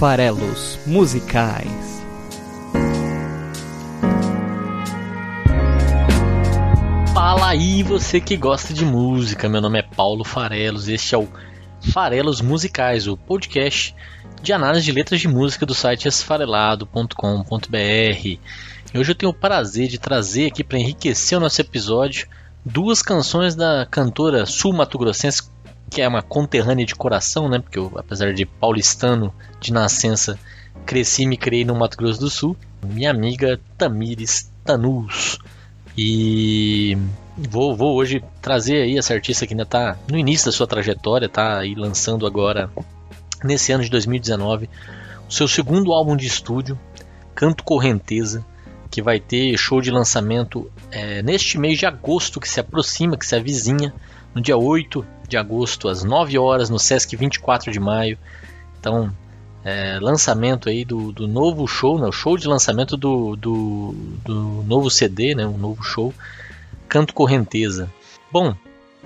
Farelos Musicais. Fala aí, você que gosta de música. Meu nome é Paulo Farelos. Este é o Farelos Musicais, o podcast de análise de letras de música do site esfarelado.com.br. Hoje eu tenho o prazer de trazer aqui para enriquecer o nosso episódio duas canções da cantora sul-mato-grossense, que é uma conterrânea de coração, né? Porque eu, apesar de paulistano de nascença, cresci e me criei no Mato Grosso do Sul. Minha amiga Tamires Tanus. E vou, vou hoje trazer aí essa artista que ainda está no início da sua trajetória, está aí lançando agora, nesse ano de 2019, o seu segundo álbum de estúdio, Canto Correnteza, que vai ter show de lançamento é, neste mês de agosto que se aproxima, que se avizinha, no dia 8 de agosto, às 9 horas, no Sesc 24 de maio. Então, é, lançamento aí do, do novo show, né, o show de lançamento do, do, do novo CD, né, um novo show, Canto Correnteza. Bom,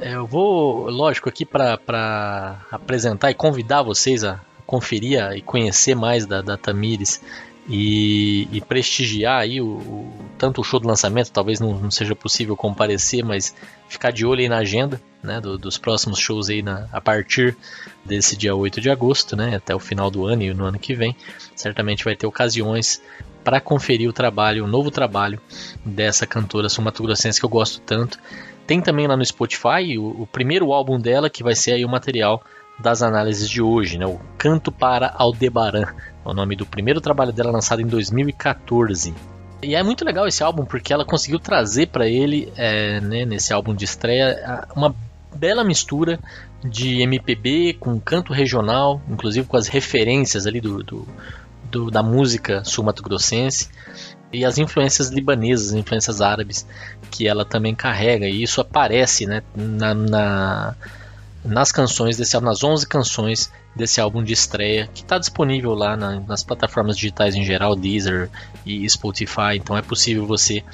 é, eu vou, lógico, aqui para apresentar e convidar vocês a conferir e conhecer mais da, da Tamires e, e, prestigiar aí o, o, tanto o show do lançamento, talvez não, não, seja possível comparecer, mas ficar de olho aí na agenda né, do, dos próximos shows aí na, a partir desse dia 8 de agosto, né, até o final do ano e no ano que vem, certamente vai ter ocasiões para conferir o trabalho, o novo trabalho dessa cantora sul-mato-grossense que eu gosto tanto. Tem também lá no Spotify o, o primeiro álbum dela que vai ser aí o material das análises de hoje, né? O Canto para Aldebaran, é o nome do primeiro trabalho dela lançado em 2014. E é muito legal esse álbum porque ela conseguiu trazer para ele, é, né, nesse álbum de estreia, uma bela mistura de MPB com canto regional, inclusive com as referências ali do, do, do da música sul-mato-grossense e as influências libanesas, influências árabes que ela também carrega e isso aparece né, na, na nas canções desse álbum, nas 11 canções desse álbum de estreia, que está disponível lá na, nas plataformas digitais em geral, Deezer e Spotify, então é possível você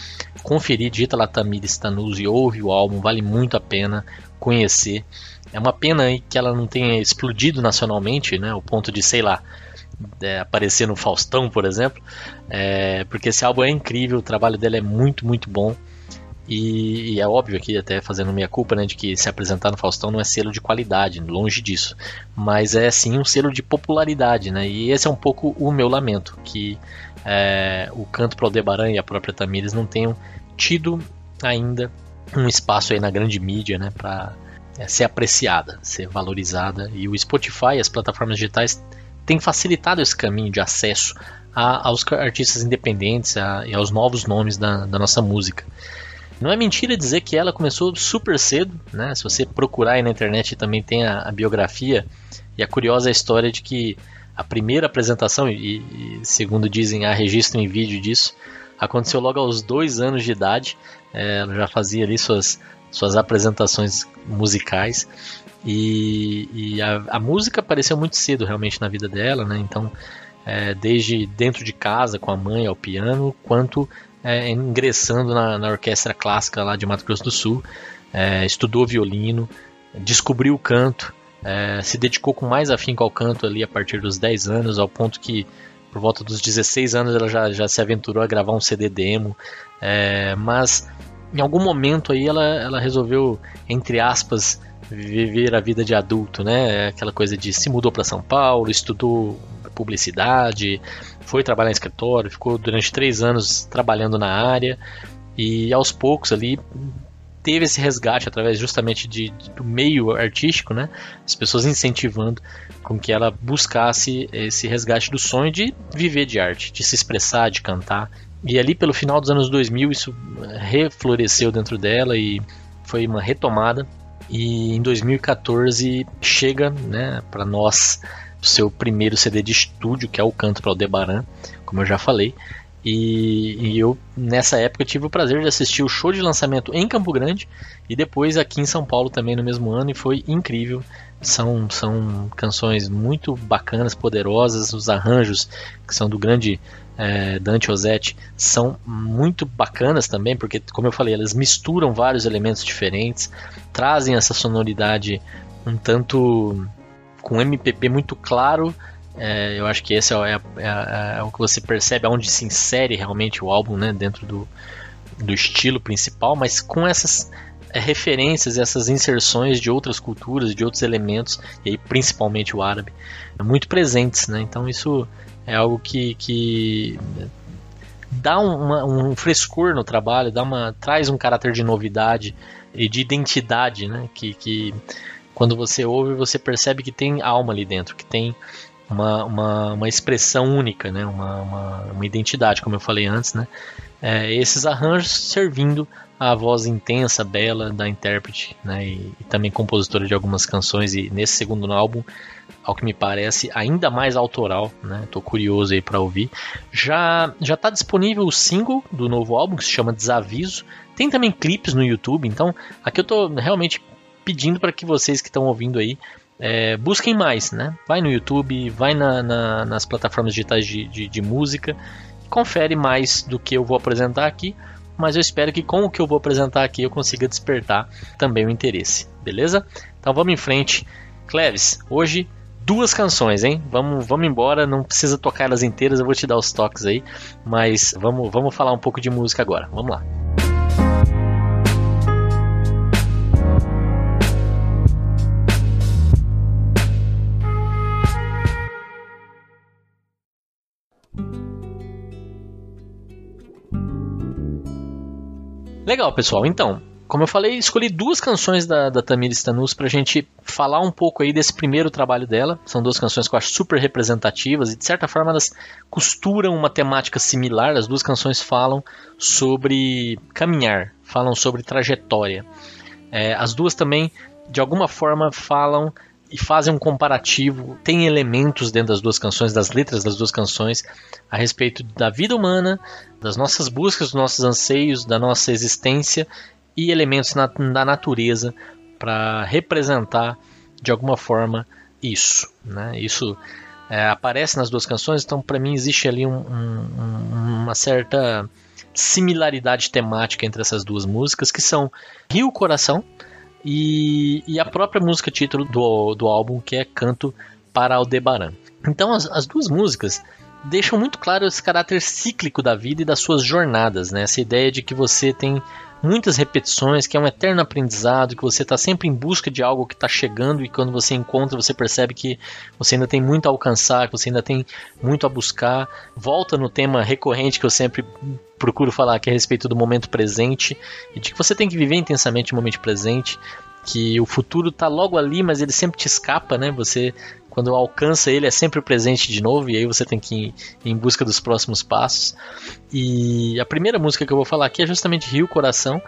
conferir, digita lá Tamires Tanus e ouve o álbum, vale muito a pena conhecer. É uma pena aí que ela não tenha explodido nacionalmente, né, o ponto de, sei lá, é, aparecer no Faustão, por exemplo, é, porque esse álbum é incrível, o trabalho dela é muito, muito bom. E, e, é óbvio aqui, até fazendo minha culpa, né, de que se apresentar no Faustão não é selo de qualidade, longe disso. Mas é sim um selo de popularidade, né? E esse é um pouco o meu lamento, que é, o canto pro Aldebaran e a própria Tamires não tenham tido ainda um espaço aí na grande mídia, né, para é, ser apreciada, ser valorizada. E o Spotify, as plataformas digitais têm facilitado esse caminho de acesso a, aos artistas independentes a, e aos novos nomes da, da nossa música. Não é mentira dizer que ela começou super cedo, né? Se você procurar aí na internet também tem a, a biografia e a curiosa história de que a primeira apresentação, e, e, segundo dizem, há registro em vídeo disso, aconteceu logo aos dois anos de idade. É, ela já fazia ali suas, suas apresentações musicais e, e a, a, música apareceu muito cedo realmente na vida dela, né? Então, é, desde dentro de casa com a mãe ao piano, quanto é, ingressando na, na, orquestra clássica lá de Mato Grosso do Sul, é, estudou violino, descobriu o canto, é, se dedicou com mais afinco ao canto ali a partir dos 10 anos, ao ponto que por volta dos 16 anos ela já, já se aventurou a gravar um CD demo, é, mas em algum momento aí ela, ela resolveu, entre aspas, viver a vida de adulto, né? Aquela coisa de se mudou para São Paulo, estudou publicidade, foi trabalhar em escritório, ficou durante três anos trabalhando na área e aos poucos ali teve esse resgate através justamente de, de, do meio artístico, né? As pessoas incentivando com que ela buscasse esse resgate do sonho de viver de arte, de se expressar, de cantar. E ali pelo final dos anos 2000 isso refloresceu dentro dela e foi uma retomada. E em 2014 chega, né, para nós seu primeiro CD de estúdio, que é o Canto para Aldebaran, como eu já falei. E, e, eu, nessa época, tive o prazer de assistir o show de lançamento em Campo Grande e depois aqui em São Paulo também no mesmo ano, e foi incrível. São, são canções muito bacanas, poderosas, os arranjos que são do grande é, Dante Rossetti são muito bacanas também, porque, como eu falei, elas misturam vários elementos diferentes, trazem essa sonoridade um tanto com MPP muito claro, É, eu acho que esse é, é, é, é, o que você percebe aonde se insere realmente o álbum, né, dentro do, do estilo principal, mas com essas é, referências, essas inserções de outras culturas, de outros elementos, e aí principalmente o árabe, muito presentes, né? Então isso é algo que, que dá uma, um frescor no trabalho, dá uma, traz um caráter de novidade e de identidade, né? Que, que quando você ouve, você percebe que tem alma ali dentro, que tem uma, uma, uma expressão única, né? Uma, uma, uma, identidade, como eu falei antes, né? É, esses arranjos servindo a voz intensa, bela da intérprete, né? E, e, também compositora de algumas canções e nesse segundo álbum, ao que me parece, ainda mais autoral, né? Curioso aí para ouvir. Já já tá disponível o single do novo álbum que se chama Desaviso. Tem também clipes no YouTube, então aqui eu tô realmente pedindo para que vocês que estão ouvindo aí é, busquem mais, né? Vai no YouTube, vai na, na, nas plataformas digitais de, de, de música, confere mais do que eu vou apresentar aqui mas eu espero que com o que eu vou apresentar aqui eu consiga despertar também o interesse, beleza? Então vamos em frente. Cleves, hoje duas canções, hein? Vamos, vamos embora, não precisa tocar elas inteiras, eu vou te dar os toques aí, mas vamos, vamos falar um pouco de música agora. Vamos lá. Legal, pessoal. Então, como eu falei, escolhi duas canções da, da Tamir Stanus pra gente falar um pouco aí desse primeiro trabalho dela. São duas canções que eu acho super representativas e de certa forma elas costuram uma temática similar. As duas canções falam sobre caminhar, falam sobre trajetória. É, as duas também, de alguma forma, falam e fazem um comparativo, tem elementos dentro das duas canções, das letras das duas canções, a respeito da vida humana, das nossas buscas, dos nossos anseios, da nossa existência e elementos na, da natureza para representar de alguma forma isso. Né? Isso é, aparece nas duas canções, então para mim existe ali um, um, uma certa similaridade temática entre essas duas músicas, que são Rio Coração, e, e a própria música título do, do álbum, que é Canto para Aldebaran. Então as, as duas músicas deixam muito claro esse caráter cíclico da vida e das suas jornadas, né? Essa ideia de que você tem muitas repetições, que é um eterno aprendizado, que você está sempre em busca de algo que está chegando e quando você encontra você percebe que você ainda tem muito a alcançar, que você ainda tem muito a buscar. Volta no tema recorrente que eu sempre procuro falar, que é a respeito do momento presente e de que você tem que viver intensamente o momento presente que o futuro está logo ali, mas ele sempre te escapa, né? Você quando alcança ele é sempre presente de novo e aí você tem que ir em busca dos próximos passos. E a primeira música que eu vou falar aqui é justamente Rio Coração,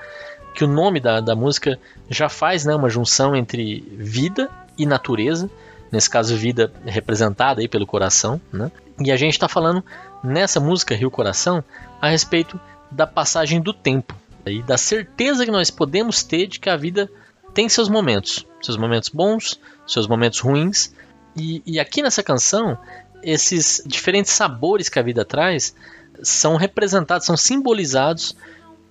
que o nome da, da música já faz né, uma junção entre vida e natureza, nesse caso vida representada aí pelo coração, né? E a gente está falando nessa música Rio Coração a respeito da passagem do tempo e da certeza que nós podemos ter de que a vida tem seus momentos, seus momentos bons, seus momentos ruins, e, e aqui nessa canção, esses diferentes sabores que a vida traz são representados, são simbolizados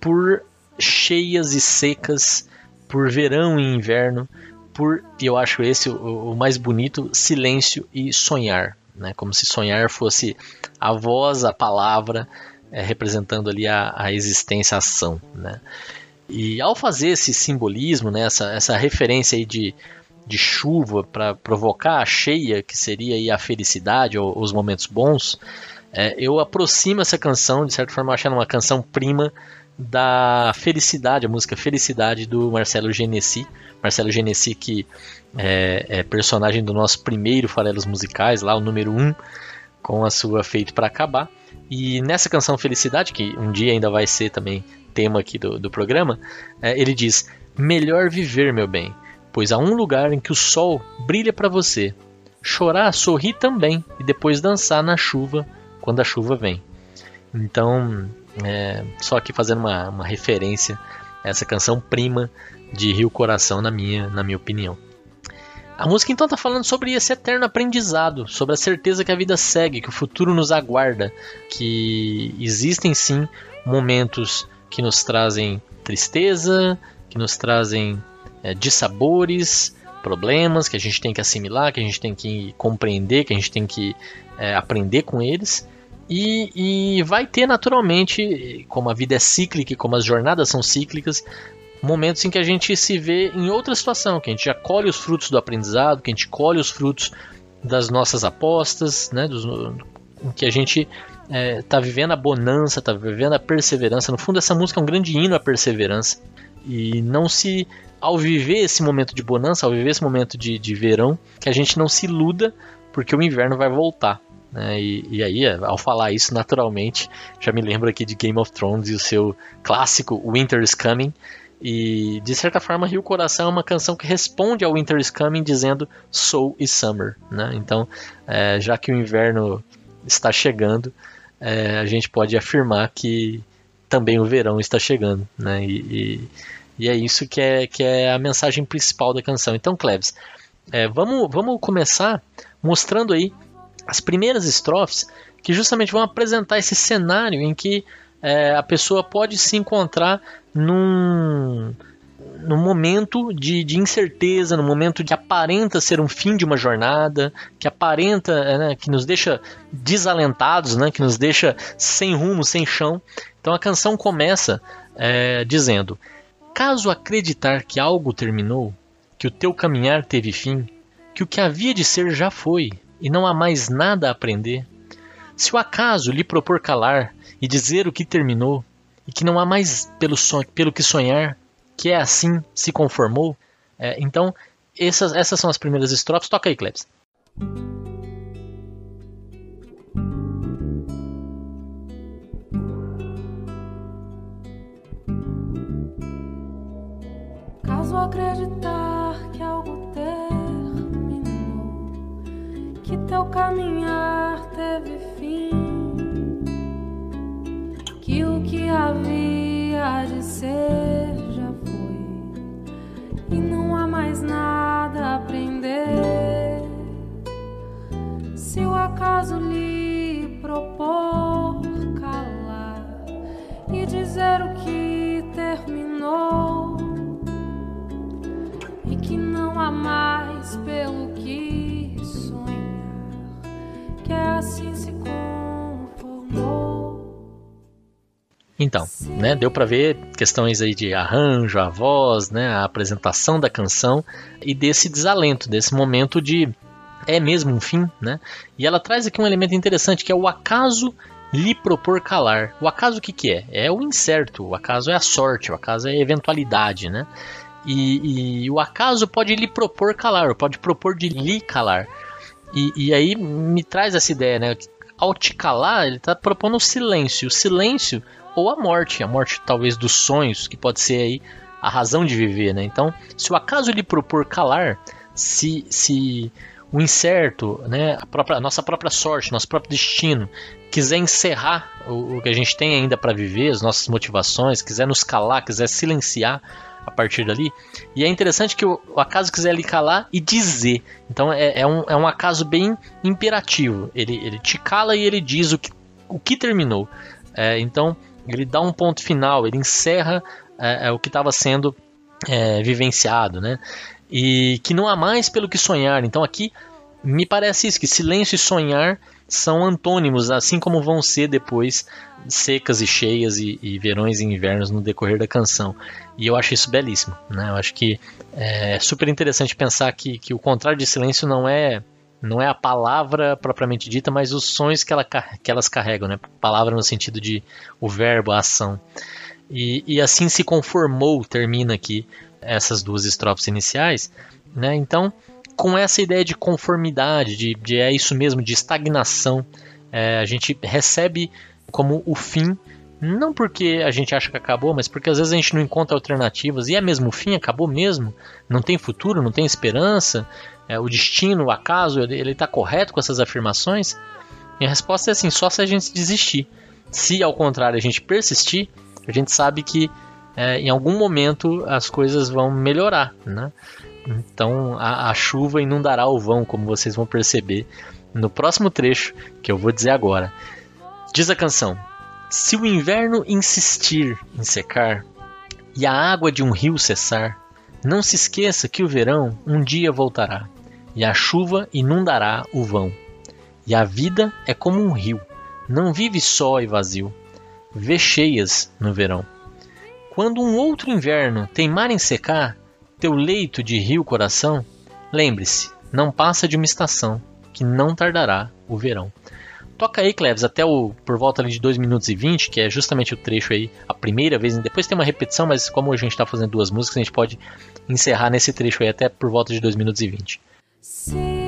por cheias e secas, por verão e inverno, por, e eu acho esse o, o mais bonito, silêncio e sonhar. Né? Como se sonhar fosse a voz, a palavra, é, representando ali a, a existência, a ação. Né? E ao fazer esse simbolismo, né, essa, essa referência aí de de chuva para provocar a cheia, que seria a felicidade ou os momentos bons, é, eu aproximo essa canção, de certa forma, achando uma canção prima da Felicidade, a música Felicidade do Marcelo Genesi. Marcelo Genesi, que é, é personagem do nosso primeiro Farelos Musicais, lá o número 1, um, com a sua Feito para Acabar. E nessa canção Felicidade, que um dia ainda vai ser também tema aqui do, do programa, é, ele diz: Melhor viver, meu bem, pois há um lugar em que o sol brilha para você. Chorar, sorrir também e depois dançar na chuva quando a chuva vem. Então, é, só aqui fazendo uma, uma referência a essa canção prima de Rio Coração, na minha, na minha opinião. A música então está falando sobre esse eterno aprendizado, sobre a certeza que a vida segue, que o futuro nos aguarda, que existem sim momentos que nos trazem tristeza, que nos trazem é, de sabores, problemas que a gente tem que assimilar, que a gente tem que compreender, que a gente tem que é, aprender com eles. E, e, vai ter naturalmente, como a vida é cíclica, como as jornadas são cíclicas, momentos em que a gente se vê em outra situação, que a gente já colhe os frutos do aprendizado, que a gente colhe os frutos das nossas apostas, né, dos, em que a gente está é, tá vivendo a bonança, está vivendo a perseverança. No fundo, essa música é um grande hino à perseverança. E não se. Ao viver esse momento de bonança, ao viver esse momento de, de verão, que a gente não se iluda, porque o inverno vai voltar. Né? E, e, aí, ao falar isso, naturalmente, já me lembro aqui de Game of Thrones e o seu clássico Winter is Coming. E de certa forma, Rio Coração é uma canção que responde ao Winter is Coming dizendo Soul is Summer. Né? Então, é, já que o inverno está chegando, é, a gente pode afirmar que também o verão está chegando, né? E, e, e, é isso que é, que é a mensagem principal da canção. Então, Cleves, é, vamos, vamos começar mostrando aí as primeiras estrofes que justamente vão apresentar esse cenário em que é, a pessoa pode se encontrar num no momento de, de, incerteza, no momento que aparenta ser um fim de uma jornada, que aparenta, é, né, que nos deixa desalentados, né, que nos deixa sem rumo, sem chão. Então a canção começa é, dizendo: Caso acreditar que algo terminou, que o teu caminhar teve fim, que o que havia de ser já foi, e não há mais nada a aprender, se o acaso lhe propor calar e dizer o que terminou, e que não há mais pelo, pelo que sonhar, que é assim, se conformou. É, então, essas, essas são as primeiras estrofes. Toca aí, Klebs. Caso acreditar que algo terminou, que teu caminhar teve fim, que o que havia de ser e não há mais nada a aprender. Se o acaso lhe propor calar e dizer o que mais pelo que sonhar, que assim se Então, né, deu para ver questões aí de arranjo, a voz, né, a apresentação da canção e desse desalento, desse momento de é mesmo um fim, né? E ela traz aqui um elemento interessante que é o acaso lhe propor calar. O acaso o que, que é? É o incerto, o acaso é a sorte, o acaso é a eventualidade, né? E, e o acaso pode lhe propor calar, pode propor de lhe calar. E, e aí me traz essa ideia, né? Ao te calar, ele está propondo o silêncio. O silêncio ou a morte, a morte talvez dos sonhos, que pode ser aí a razão de viver, né? Então, se o acaso lhe propor calar, se, se o incerto, né, a, própria, a nossa própria sorte, nosso próprio destino, quiser encerrar o, o que a gente tem ainda para viver, as nossas motivações, quiser nos calar, quiser silenciar a partir dali. E é interessante que o, o acaso quiser lhe calar e dizer. Então é, é, um, é um acaso bem imperativo. Ele, ele te cala e ele diz o que, o que terminou. É, então ele dá um ponto final, ele encerra é, é o que estava sendo é, vivenciado, né? E que não há mais pelo que sonhar. Então aqui me parece isso, que silêncio e sonhar são antônimos, assim como vão ser depois secas e cheias e, e verões e invernos no decorrer da canção. E eu acho isso belíssimo. Né? Eu acho que é super interessante pensar que, que o contrário de silêncio não é não é a palavra propriamente dita, mas os sons que, ela, que elas carregam, né? Palavra no sentido de o verbo, a ação. E, e assim se conformou, termina aqui essas duas estrofes iniciais, né? Então, com essa ideia de conformidade, de, de é isso mesmo, de estagnação, é, a gente recebe como o fim não porque a gente acha que acabou, mas porque às vezes a gente não encontra alternativas. E é mesmo o fim? Acabou mesmo? Não tem futuro? Não tem esperança? É, o destino, o acaso, ele está correto com essas afirmações? E a resposta é assim: só se a gente desistir. Se ao contrário a gente persistir, a gente sabe que é, em algum momento as coisas vão melhorar. Né? Então a, a chuva inundará o vão, como vocês vão perceber no próximo trecho que eu vou dizer agora. Diz a canção: se o inverno insistir em secar e a água de um rio cessar, Não se esqueça que o verão um dia voltará, e a chuva inundará o vão. E a vida é como um rio, não vive só e vazio, vê cheias no verão. Quando um outro inverno teimar em secar teu leito de rio coração, lembre-se, não passa de uma estação, que não tardará o verão. Toca aí, Cleves, até o por volta de 2 minutos e 20, que é justamente o trecho aí, a primeira vez. Depois tem uma repetição, mas como a gente está fazendo duas músicas, a gente pode encerrar nesse trecho aí até por volta de 2 minutos e 20. Sim.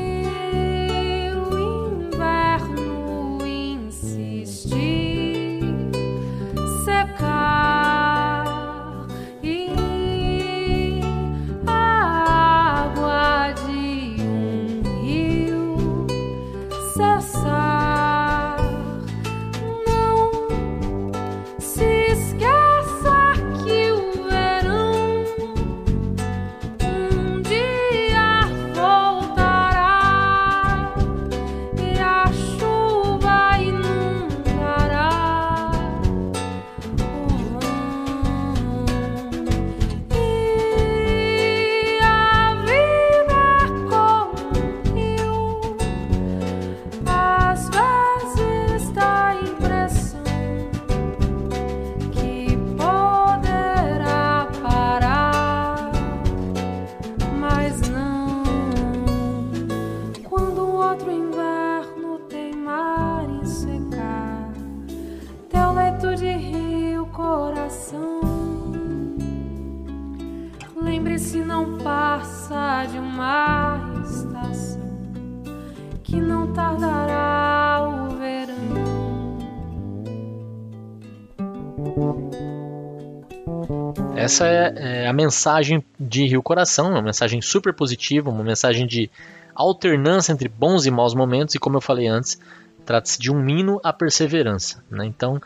Essa é, é, a mensagem de Rio Coração, uma mensagem super positiva, uma mensagem de alternância entre bons e maus momentos, e como eu falei antes, trata-se de um hino à perseverança. Né? Então,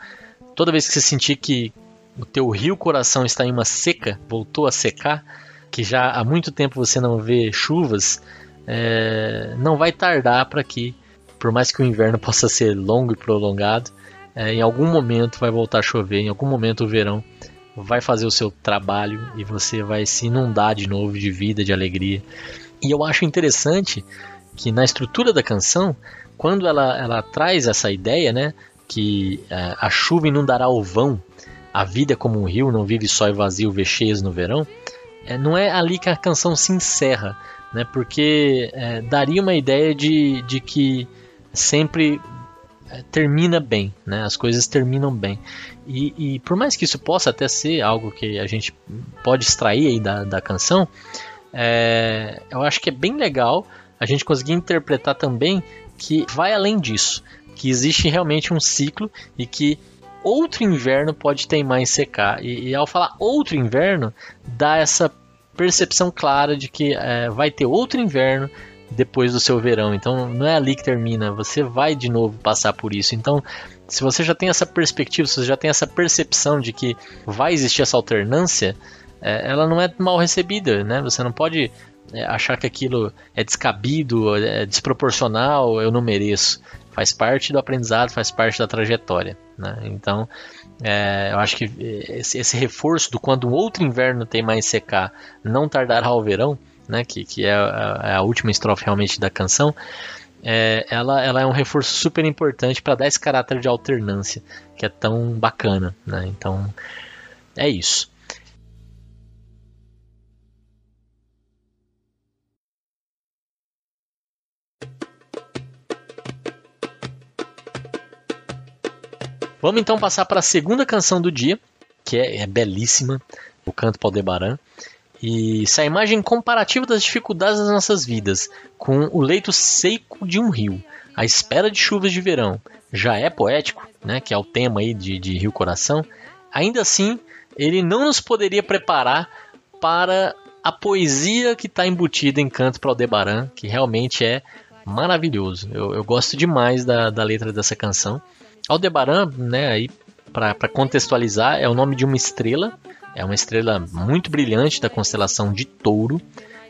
toda vez que você sentir que o teu rio coração está em uma seca, voltou a secar, que já há muito tempo você não vê chuvas, é, não vai tardar para que, por mais que o inverno possa ser longo e prolongado, é, em algum momento vai voltar a chover, em algum momento o verão vai fazer o seu trabalho e você vai se inundar de novo de vida, de alegria. E eu acho interessante que na estrutura da canção, quando ela, ela traz essa ideia, né, que uh, a chuva inundará o vão, a vida é como um rio, não vive só e vazio, vê no verão, é, não é ali que a canção se encerra, né, porque é, daria uma ideia de, de que sempre é, termina bem, né? As coisas terminam bem. E, e, por mais que isso possa até ser algo que a gente pode extrair aí da, da canção, é, eu acho que é bem legal a gente conseguir interpretar também que vai além disso, que existe realmente um ciclo e que outro inverno pode teimar em secar. E, e ao falar outro inverno, dá essa percepção clara de que é, vai ter outro inverno, depois do seu verão. Então não é ali que termina, você vai de novo passar por isso. Então, se você já tem essa perspectiva, se você já tem essa percepção de que vai existir essa alternância, é, ela não é mal recebida, né? Você não pode é, achar que aquilo é descabido, é desproporcional, eu não mereço. Faz parte do aprendizado, faz parte da trajetória. Né? Então, é, eu acho que esse, esse, reforço do quando um outro inverno tem mais secar não tardará ao verão, né, que, que é a, é a última estrofe realmente da canção, é, ela, ela é um reforço super importante para dar esse caráter de alternância que é tão bacana. Né? Então, é isso. Vamos então passar para a segunda canção do dia, que é, é belíssima, o Canto Paldebaran. E se a imagem comparativa das dificuldades das nossas vidas com o leito seco de um rio, à espera de chuvas de verão, já é poético, né, que é o tema aí de, de Rio Coração, ainda assim ele não nos poderia preparar para a poesia que está embutida em Canto para Aldebaran, que realmente é maravilhoso. Eu, eu gosto demais da, da, letra dessa canção. Aldebaran, né, aí para contextualizar, é o nome de uma estrela é uma estrela muito brilhante da constelação de Touro.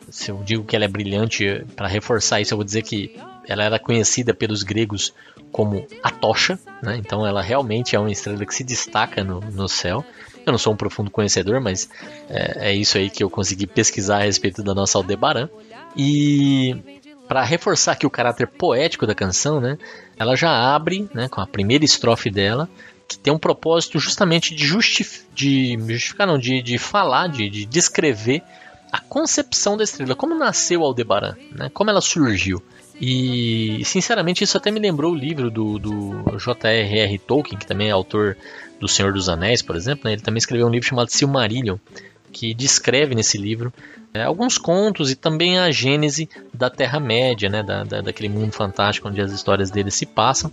Se eu digo que ela é brilhante, para reforçar isso, eu vou dizer que ela era conhecida pelos gregos como a tocha, né? então ela realmente é uma estrela que se destaca no, no céu. Eu não sou um profundo conhecedor, mas é, é isso aí que eu consegui pesquisar a respeito da nossa Aldebaran. E para reforçar aqui o caráter poético da canção, né, ela já abre né, com a primeira estrofe dela, que tem um propósito justamente de, de justificar, não, de, de falar, de, de descrever a concepção da estrela, como nasceu Aldebaran, né, como ela surgiu. E, sinceramente, isso até me lembrou o livro do, do J.R.R. Tolkien, que também é autor do Senhor dos Anéis, por exemplo. Né? Ele também escreveu um livro chamado Silmarillion, que descreve nesse livro é, alguns contos e também a gênese da Terra-média, né? Da, da, daquele mundo fantástico onde as histórias dele se passam.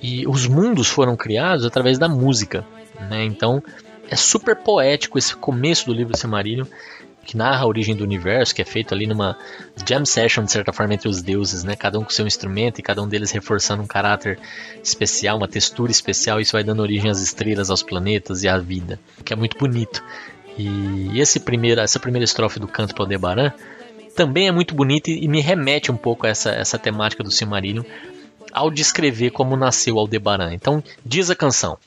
E os mundos foram criados através da música. Né? Então, é super poético esse começo do livro Silmarillion que narra a origem do universo, que é feito ali numa jam session, de certa forma, entre os deuses, né? Cada um com seu instrumento e cada um deles reforçando um caráter especial, uma textura especial, e isso vai dando origem às estrelas, aos planetas e à vida, que é muito bonito. E esse primeiro, essa primeira estrofe do canto para Aldebaran também é muito bonita e me remete um pouco a essa, essa temática do Silmarillion ao descrever como nasceu Aldebaran. Então, diz a canção.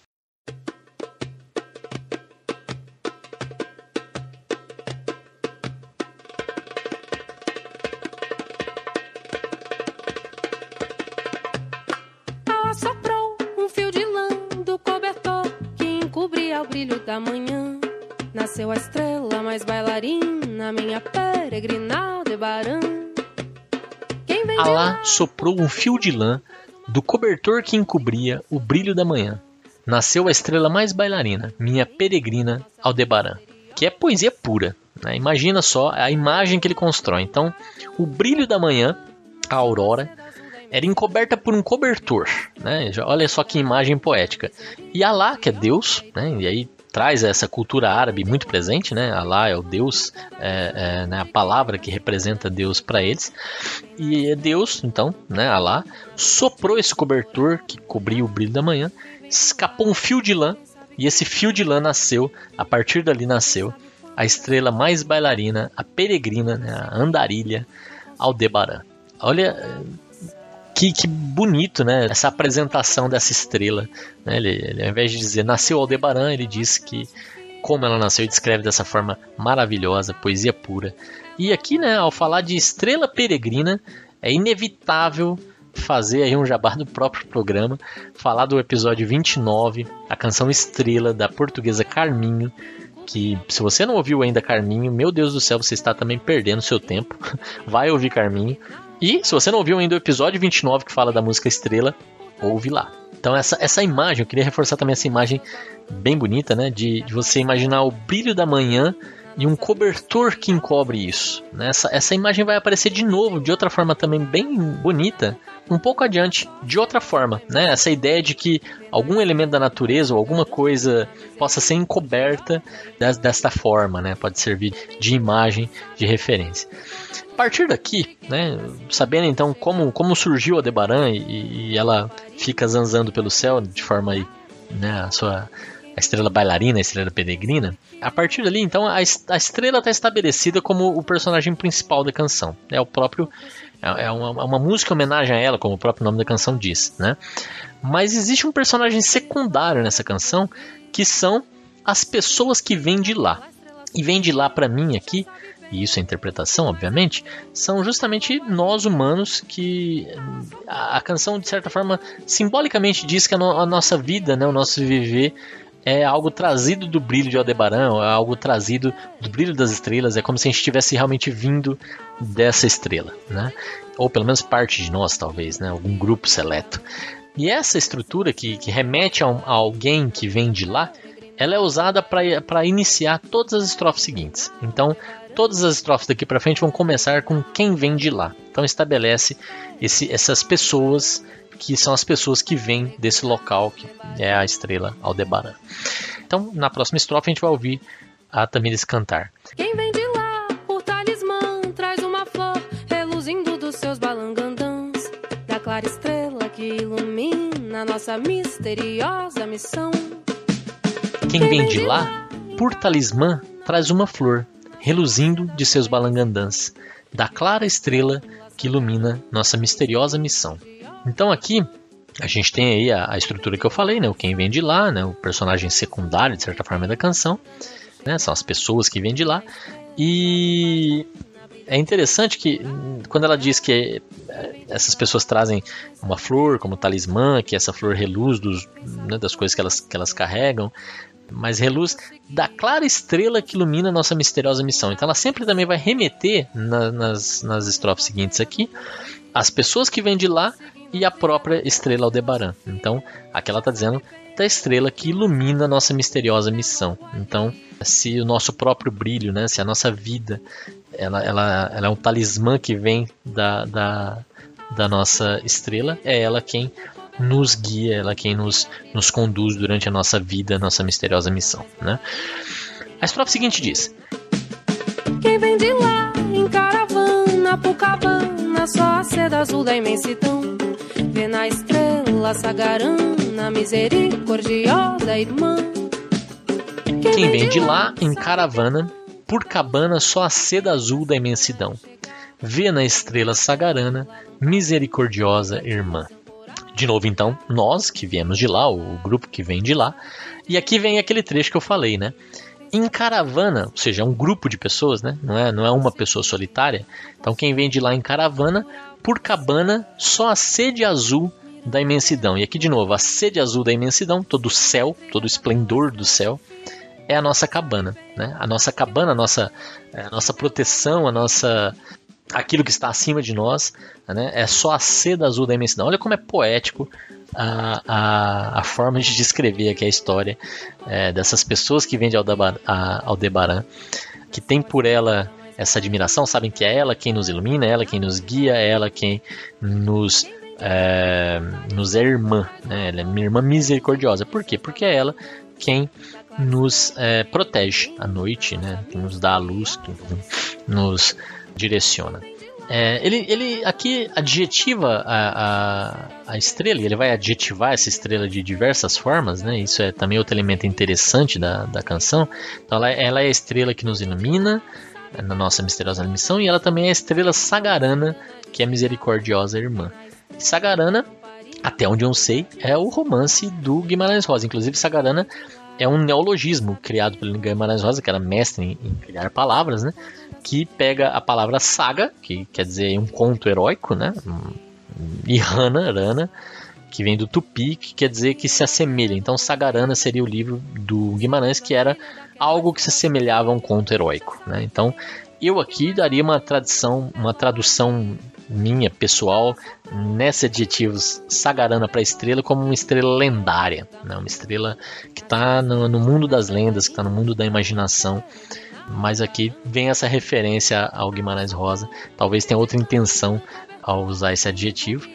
Nasceu a estrela mais bailarina, minha peregrina Aldebaran. Alá soprou um fio de lã do cobertor que encobria o brilho da manhã. Nasceu a estrela mais bailarina, minha peregrina Aldebaran. Que é poesia pura. Né? Imagina só a imagem que ele constrói. Então, o brilho da manhã, a aurora, era encoberta por um cobertor, né? Olha só que imagem poética. E Alá, que é Deus, né? E aí traz essa cultura árabe muito presente, né? Allah é o Deus, é, é, né? a palavra que representa Deus para eles. E Deus, então, né? Allah soprou esse cobertor que cobria o brilho da manhã, escapou um fio de lã e esse fio de lã nasceu. A partir dali nasceu a estrela mais bailarina, a peregrina, né? a andarilha, Aldebaran. Olha que, que bonito, né? Essa apresentação dessa estrela. Né? Ele, ele, ao invés de dizer nasceu Aldebaran, ele diz que como ela nasceu e descreve dessa forma maravilhosa, poesia pura. E aqui, né, ao falar de estrela peregrina, é inevitável fazer aí um jabá do próprio programa, falar do episódio 29, a canção Estrela da portuguesa Carminho, que se você não ouviu ainda Carminho, meu Deus do céu, você está também perdendo seu tempo. Vai ouvir Carminho. E se você não ouviu ainda o episódio 29 que fala da música Estrela, ouve lá. Então essa, essa imagem, eu queria reforçar também essa imagem bem bonita, né? De, de você imaginar o brilho da manhã e um cobertor que encobre isso. Né? Essa, essa imagem vai aparecer de novo, de outra forma também bem bonita, um pouco adiante, de outra forma. Né? Essa ideia de que algum elemento da natureza ou alguma coisa possa ser encoberta desta forma, né? pode servir de imagem, de referência. A partir daqui, né, sabendo então como, como surgiu a Debaran e, e ela fica zanzando pelo céu de forma aí, né, a sua a estrela bailarina, a estrela peregrina, a partir dali então a, estrela está estabelecida como o personagem principal da canção. É o próprio é, é uma, uma música em homenagem a ela, como o próprio nome da canção diz, né? Mas existe um personagem secundário nessa canção que são as pessoas que vêm de lá. E vêm de lá para mim aqui e isso é interpretação, obviamente, são justamente nós humanos que a, a canção, de certa forma, simbolicamente diz que a, no, a, nossa vida, né, o nosso viver, é algo trazido do brilho de Aldebaran, é algo trazido do brilho das estrelas, é como se a gente estivesse realmente vindo dessa estrela, né? ou pelo menos parte de nós, talvez, né? algum grupo seleto. E essa estrutura que, que remete a, um, a alguém que vem de lá, ela é usada para iniciar todas as estrofes seguintes. Então, todas as estrofes daqui para frente vão começar com quem vem de lá. Então estabelece esse, essas pessoas que são as pessoas que vêm desse local que é a estrela Aldebaran. Então na próxima estrofe a gente vai ouvir a Tamires cantar. Quem vem de lá por talismã traz uma flor reluzindo dos seus balangandãs da clara estrela que ilumina nossa misteriosa missão. Quem vem de lá por talismã traz uma flor reluzindo de seus balangandãs, da clara estrela que ilumina nossa misteriosa missão. Então aqui a gente tem aí a, a, estrutura que eu falei, né? O quem vem de lá, né? O personagem secundário, de certa forma, da canção. Né? São as pessoas que vêm de lá. E é interessante que quando ela diz que é, essas pessoas trazem uma flor como talismã, que essa flor reluz dos, né, das coisas que elas, que elas carregam, mas reluz da clara estrela que ilumina nossa misteriosa missão. Então ela sempre também vai remeter na, nas, nas estrofes seguintes aqui as pessoas que vêm de lá e a própria estrela Aldebaran. Então aqui ela está dizendo da estrela que ilumina a nossa misteriosa missão. Então, se o nosso próprio brilho, né, se a nossa vida, ela, ela, ela é um talismã que vem da, da, da nossa estrela, é ela quem nos guia, ela quem nos, nos conduz durante a nossa vida, a nossa misteriosa missão. Né? A estrofe seguinte diz: Quem vem de lá em caravana, Pucabana, só a seda azul da imensidão, vê na estrela sagarana na misericordiosa irmã. Quem vem de lá em caravana, por cabana só a seda azul da imensidão. Vê na estrela sagarana, misericordiosa irmã. De novo, então, nós que viemos de lá, o grupo que vem de lá. E aqui vem aquele trecho que eu falei, né? Em caravana, ou seja, é um grupo de pessoas, né? Não é, não é uma pessoa solitária. Então, quem vem de lá em caravana, por cabana, só a sede azul da imensidão. E aqui de novo, a sede azul da imensidão, todo o céu, todo o esplendor do céu, é a nossa cabana, né? A nossa cabana, a nossa, é, a nossa proteção, a nossa aquilo que está acima de nós, né? É só a seda azul da imensidão. Olha como é poético a, a, a forma de descrever aqui a história é, dessas pessoas que vêm de Aldebaran, que tem por ela essa admiração, sabem que é ela quem nos ilumina, é ela quem nos guia, é ela quem nos é, nos é irmã, né? ela é minha irmã misericordiosa. Por quê? Porque é ela quem nos é, protege à noite, né? que nos dá a luz, que nos direciona. É, ele, ele aqui adjetiva a, a, a, estrela, ele vai adjetivar essa estrela de diversas formas, né? Isso é também outro elemento interessante da, da canção. Então, ela, ela é a estrela que nos ilumina na nossa misteriosa missão e ela também é a estrela sagarana, que é a misericordiosa irmã. Sagarana, até onde eu sei, é o romance do Guimarães Rosa. Inclusive, Sagarana é um neologismo criado pelo Guimarães Rosa, que era mestre em, criar palavras, né? Que pega a palavra saga, que quer dizer um conto heróico, né? E Rana, Rana, que vem do tupi, que quer dizer que se assemelha. Então, Sagarana seria o livro do Guimarães, que era algo que se assemelhava a um conto heróico. Né? Então, eu aqui daria uma tradição, uma tradução minha pessoal nesse adjetivos Sagarana para estrela como uma estrela lendária, né? uma estrela que está no, no, mundo das lendas, que está no mundo da imaginação. Mas aqui vem essa referência ao Guimarães Rosa. Talvez tenha outra intenção ao usar esse adjetivo.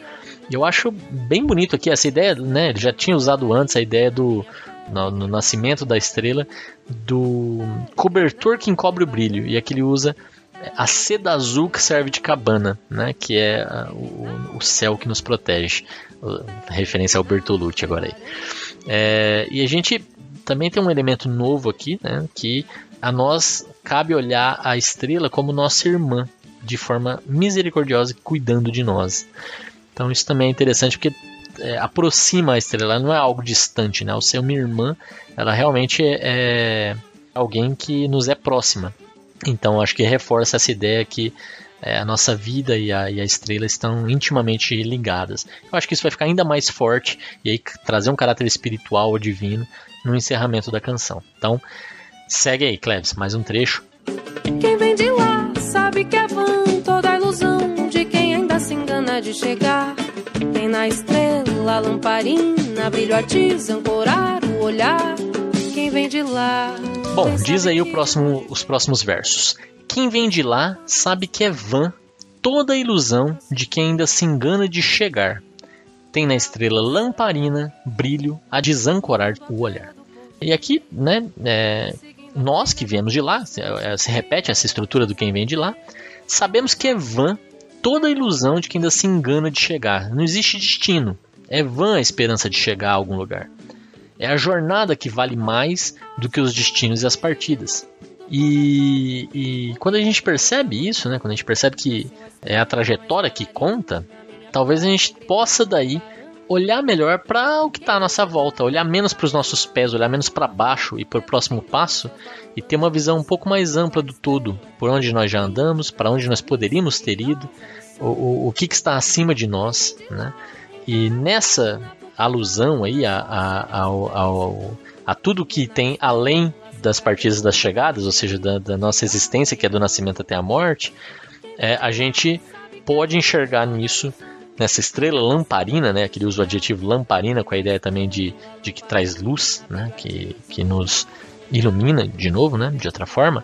Eu acho bem bonito aqui essa ideia, né? Ele já tinha usado antes a ideia do no, no nascimento da estrela do cobertor que encobre o brilho e aqui ele usa a seda azul que serve de cabana, né? Que é o, o céu que nos protege. Referência ao Bertolucci agora aí. É, e a gente também tem um elemento novo aqui, né? Que a nós cabe olhar a estrela como nossa irmã, de forma misericordiosa, cuidando de nós. Então isso também é interessante porque é, aproxima a estrela, ela não é algo distante, né? O ser uma irmã, ela realmente é, é alguém que nos é próxima. Então acho que reforça essa ideia que é, a nossa vida e a, e a, estrela estão intimamente ligadas. Eu acho que isso vai ficar ainda mais forte e aí trazer um caráter espiritual ou divino no encerramento da canção. Então, segue aí, Cleves, mais um trecho. Quem vem de lá sabe que é vã de chegar. Tem na estrela, lamparina, brilho artista, ancorar o olhar. Quem vem de lá Bom, diz aí próximo, os próximos versos. Quem vem de lá sabe que é vã toda a ilusão de quem ainda se engana de chegar. Tem na estrela lamparina brilho a desancorar o olhar. E aqui, né, é, nós que viemos de lá, é, se repete essa estrutura do quem vem de lá, sabemos que é vã toda a ilusão de quem ainda se engana de chegar. Não existe destino. É vã a esperança de chegar a algum lugar. É a jornada que vale mais do que os destinos e as partidas. E, e, quando a gente percebe isso, né, quando a gente percebe que é a trajetória que conta, talvez a gente possa daí olhar melhor para o que está à nossa volta, olhar menos para os nossos pés, olhar menos para baixo e para o próximo passo e ter uma visão um pouco mais ampla do todo, por onde nós já andamos, para onde nós poderíamos ter ido, o, o, o que, que, está acima de nós, né? E nessa alusão aí a, a, a, tudo que tem além das partidas das chegadas, ou seja, da, da nossa existência, que é do nascimento até a morte, é, a gente pode enxergar nisso nessa estrela lamparina, né, que ele usa o adjetivo lamparina com a ideia também de, de que traz luz, né, que, que nos ilumina de novo, né, de outra forma,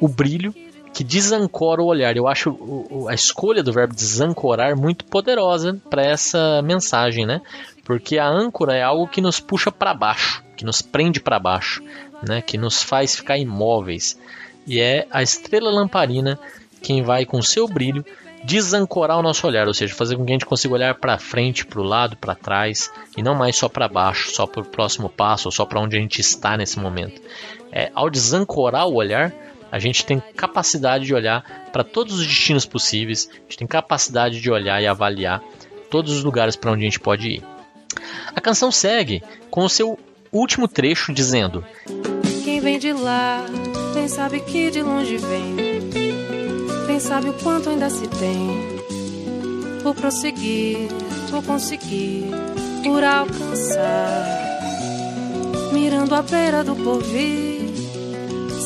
o brilho que desancora o olhar. Eu acho a escolha do verbo desancorar muito poderosa para essa mensagem, né? Porque a âncora é algo que nos puxa para baixo, que nos prende para baixo, né? Que nos faz ficar imóveis. E é a estrela lamparina quem vai com seu brilho desancorar o nosso olhar, ou seja, fazer com que a gente consiga olhar para frente, para o lado, para trás e não mais só para baixo, só para o próximo passo, ou só para onde a gente está nesse momento. É, ao desancorar o olhar, a gente tem capacidade de olhar para todos os destinos possíveis, a gente tem capacidade de olhar e avaliar todos os lugares para onde a gente pode ir. A canção segue com o seu último trecho dizendo: Quem vem de lá, quem sabe que de longe vem sabe o quanto ainda se tem por prosseguir, por conseguir, por alcançar. Mirando a beira do porvir,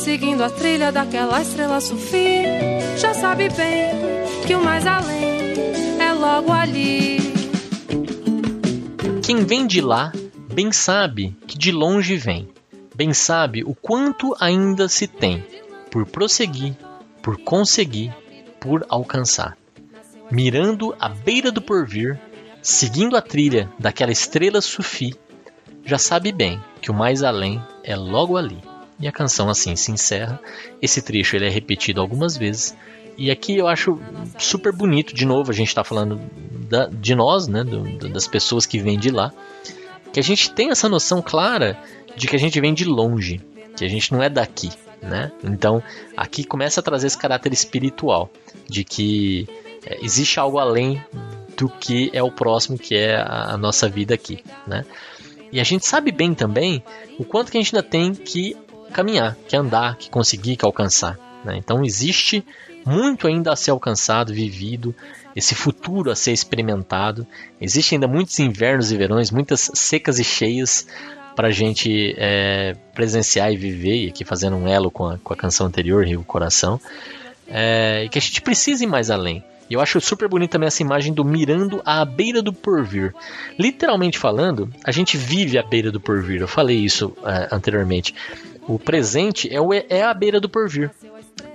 seguindo a trilha daquela estrela sufi, já sabe bem que o mais além é logo ali. Quem vem de lá, bem sabe que de longe vem, bem sabe o quanto ainda se tem por prosseguir, por conseguir, por alcançar. Mirando a beira do porvir, seguindo a trilha daquela estrela sufi, já sabe bem que o mais além é logo ali. E a canção assim se encerra. Esse trecho ele é repetido algumas vezes. E aqui eu acho super bonito, de novo, a gente está falando da, de nós, né, do, das pessoas que vêm de lá, que a gente tem essa noção clara de que a gente vem de longe, que a gente não é daqui, né? Então, aqui começa a trazer esse caráter espiritual de que é, existe algo além do que é o próximo, que é a, nossa vida aqui, né? E a gente sabe bem também o quanto que a gente ainda tem que caminhar, que andar, que conseguir, que alcançar. Né? Então existe muito ainda a ser alcançado, vivido, esse futuro a ser experimentado. Existem ainda muitos invernos e verões, muitas secas e cheias para a gente é, presenciar e viver, e aqui fazendo um elo com a, com a canção anterior, Rio Coração, é, e que a gente precisa ir mais além. E eu acho super bonita também essa imagem do mirando à beira do porvir. Literalmente falando, a gente vive à beira do porvir. Eu falei isso é, anteriormente. O presente é, o, é a beira do porvir.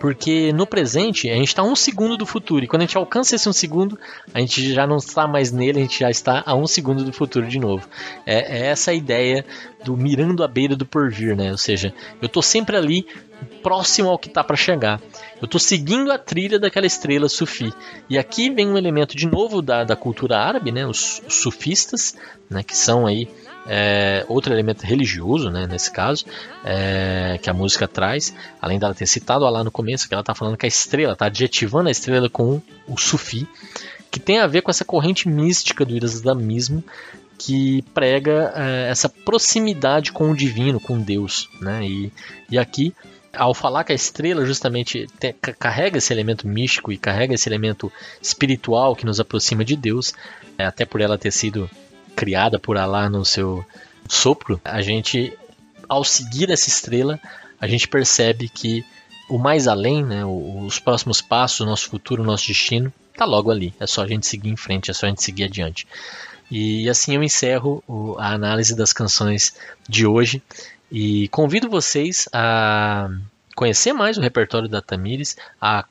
Porque no presente a gente está um segundo do futuro. E quando a gente alcança esse um segundo, a gente já não está mais nele, a gente já está a um segundo do futuro de novo. É, é essa a ideia do mirando a beira do porvir, né? Ou seja, eu estou sempre ali próximo ao que está para chegar. Eu estou seguindo a trilha daquela estrela sufi. E aqui vem um elemento de novo da, da cultura árabe, né? Os, os sufistas, né? Que são aí é, outro elemento religioso, né, nesse caso, é, que a música traz, além dela ter citado lá no começo, que ela está falando que a estrela, está adjetivando a estrela com o sufi, que tem a ver com essa corrente mística do islamismo que prega é, essa proximidade com o divino, com Deus. Né? E, e aqui, ao falar que a estrela justamente te, carrega esse elemento místico e carrega esse elemento espiritual que nos aproxima de Deus, é, até por ela ter sido criada por Alá no seu sopro, a gente, ao seguir essa estrela, a gente percebe que o mais além, né, os próximos passos, o nosso futuro, o nosso destino, está logo ali. É só a gente seguir em frente, é só a gente seguir adiante. E assim eu encerro a análise das canções de hoje e convido vocês a conhecer mais o repertório da Tamires, a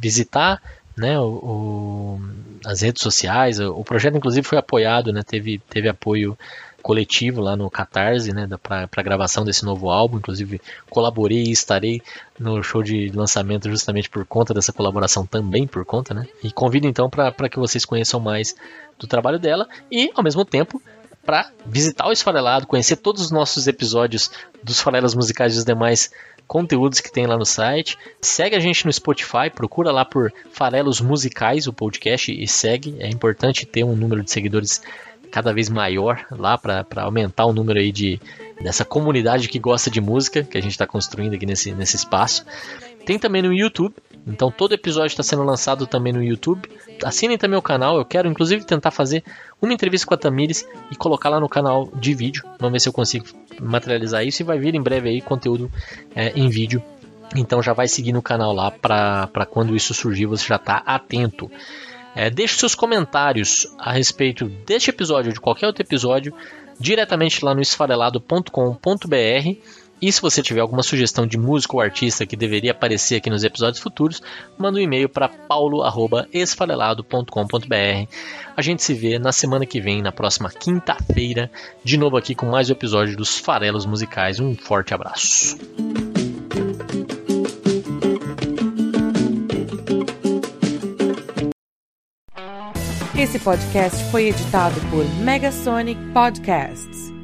visitar né, o, o, as redes sociais. O, projeto, inclusive, foi apoiado, né, teve, teve apoio coletivo lá no Catarse, né, para a gravação desse novo álbum. Inclusive, colaborei e estarei no show de lançamento justamente por conta dessa colaboração, também por conta, né? E convido então para que vocês conheçam mais do trabalho dela e, ao mesmo tempo, para visitar o Esfarelado, conhecer todos os nossos episódios dos Farelas Musicais e os demais conteúdos que tem lá no site. Segue a gente no Spotify, procura lá por Farelos Musicais, o podcast, e segue. É importante ter um número de seguidores cada vez maior lá para aumentar o número aí de dessa comunidade que gosta de música que a gente está construindo aqui nesse, nesse espaço. Tem também no YouTube, então todo episódio está sendo lançado também no YouTube. Assinem também o canal, eu quero inclusive tentar fazer uma entrevista com a Tamires e colocar lá no canal de vídeo. Vamos ver se eu consigo materializar isso e vai vir em breve aí conteúdo é, em vídeo. Então já vai seguir no canal lá para quando isso surgir você já está atento. É, deixe seus comentários a respeito deste episódio ou de qualquer outro episódio diretamente lá no esfarelado.com.br. E se você tiver alguma sugestão de músico ou artista que deveria aparecer aqui nos episódios futuros, manda um e-mail para paulo@esfarelado.com.br. A gente se vê na semana que vem, na próxima quinta-feira, de novo aqui com mais um episódio dos Farelos Musicais. Um forte abraço. Esse podcast foi editado por Megasonic Podcasts.